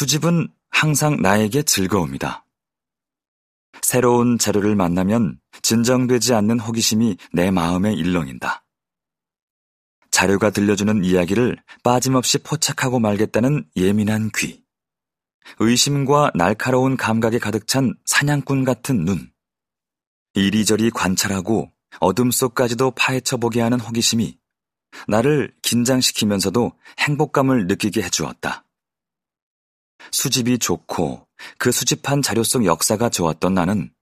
수집은 항상 나에게 즐거움이다. 새로운 자료를 만나면 진정되지 않는 호기심이 내 마음에 일렁인다. 자료가 들려주는 이야기를 빠짐없이 포착하고 말겠다는 예민한 귀. 의심과 날카로운 감각에 가득 찬 사냥꾼 같은 눈. 이리저리 관찰하고 어둠 속까지도 파헤쳐 보게 하는 호기심이 나를 긴장시키면서도 행복감을 느끼게 해주었다. 수집이 좋고 그 수집한 자료 속 역사가 좋았던 나는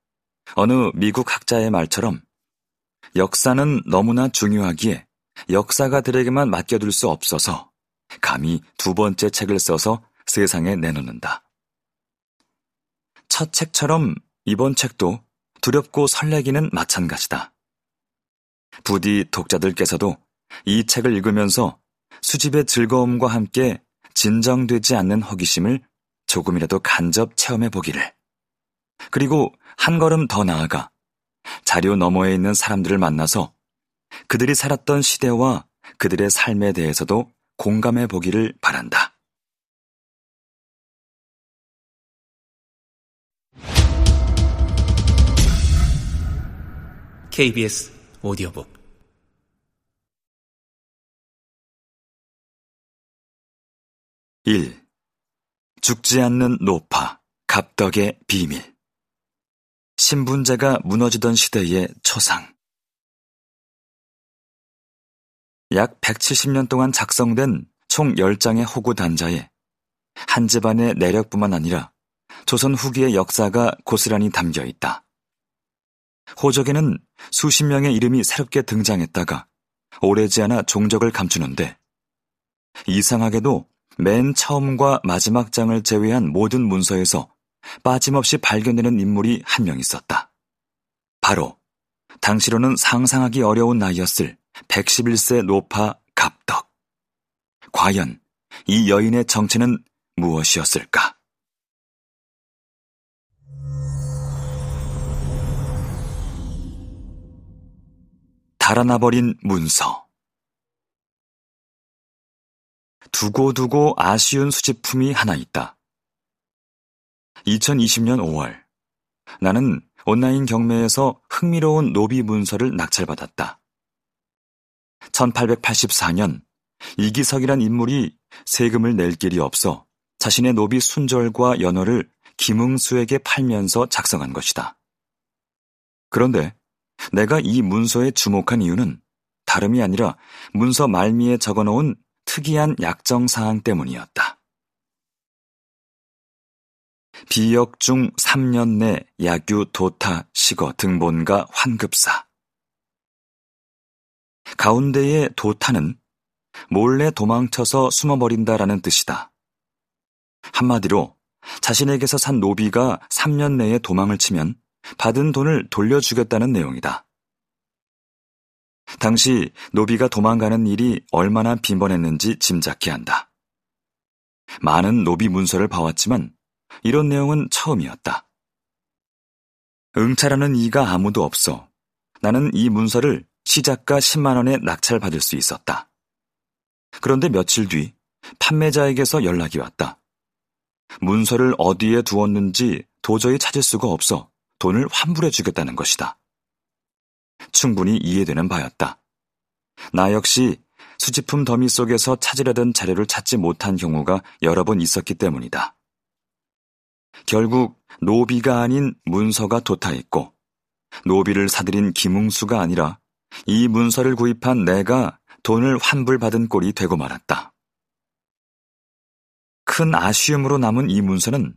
어느 미국 학자의 말처럼 역사는 너무나 중요하기에 역사가들에게만 맡겨둘 수 없어서 감히 두 번째 책을 써서 세상에 내놓는다. 첫 책처럼 이번 책도 두렵고 설레기는 마찬가지다. 부디 독자들께서도 이 책을 읽으면서 수집의 즐거움과 함께 진정되지 않는 호기심을 조금이라도 간접 체험해 보기를. 그리고 한 걸음 더 나아가 자료 너머에 있는 사람들을 만나서 그들이 살았던 시대와 그들의 삶에 대해서도 공감해 보기를 바란다. KBS 오디오북 일 죽지 않는 노파, 갑덕의 비밀. 신분제가 무너지던 시대의 초상. 약 170년 동안 작성된 총 10장의 호구 단자에 한 집안의 내력뿐만 아니라 조선 후기의 역사가 고스란히 담겨 있다. 호적에는 수십 명의 이름이 새롭게 등장했다가 오래지 않아 종적을 감추는데 이상하게도 맨 처음과 마지막 장을 제외한 모든 문서에서 빠짐없이 발견되는 인물이 한 명 있었다. 바로 당시로는 상상하기 어려운 나이였을 111세 노파 갑덕. 과연 이 여인의 정체는 무엇이었을까? 달아나버린 문서. 두고두고 아쉬운 수집품이 하나 있다. 2020년 5월, 나는 온라인 경매에서 흥미로운 노비 문서를 낙찰받았다. 1884년 이기석이란 인물이 세금을 낼 길이 없어 자신의 노비 순절과 연호를 김응수에게 팔면서 작성한 것이다. 그런데 내가 이 문서에 주목한 이유는 다름이 아니라 문서 말미에 적어놓은 특이한 약정 사항 때문이었다. 비역 중 3년 내 야규 도타 시거 등본가 환급사. 가운데의 도타는 몰래 도망쳐서 숨어버린다라는 뜻이다. 한마디로 자신에게서 산 노비가 3년 내에 도망을 치면 받은 돈을 돌려주겠다는 내용이다. 당시 노비가 도망가는 일이 얼마나 빈번했는지 짐작케 한다. 많은 노비 문서를 봐왔지만 이런 내용은 처음이었다. 응찰하는 이가 아무도 없어 나는 이 문서를 시작가 10만원에 낙찰받을 수 있었다. 그런데 며칠 뒤 판매자에게서 연락이 왔다. 문서를 어디에 두었는지 도저히 찾을 수가 없어 돈을 환불해 주겠다는 것이다. 충분히 이해되는 바였다. 나 역시 수집품 더미 속에서 찾으려던 자료를 찾지 못한 경우가 여러 번 있었기 때문이다. 결국 노비가 아닌 문서가 도타했고 노비를 사들인 김웅수가 아니라 이 문서를 구입한 내가 돈을 환불받은 꼴이 되고 말았다. 큰 아쉬움으로 남은 이 문서는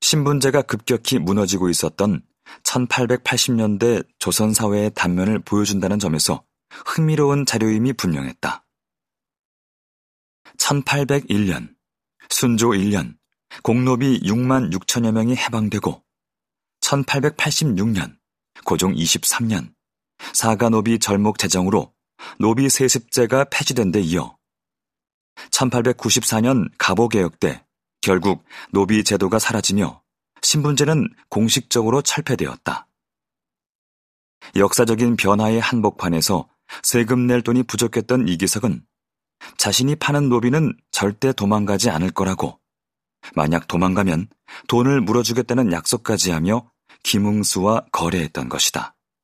신분제가 급격히 무너지고 있었던 1880년대 조선 사회의 단면을 보여준다는 점에서 흥미로운 자료임이 분명했다. 1801년, 순조 1년, 공노비 6만 6천여 명이 해방되고, 1886년, 고종 23년, 사가노비 절목 제정으로 노비 세습제가 폐지된 데 이어 1894년 갑오개혁 때 결국 노비 제도가 사라지며 신분제는 공식적으로 철폐되었다. 역사적인 변화의 한복판에서 세금 낼 돈이 부족했던 이기석은 자신이 파는 노비는 절대 도망가지 않을 거라고 만약 도망가면 돈을 물어주겠다는 약속까지 하며 김웅수와 거래했던 것이다.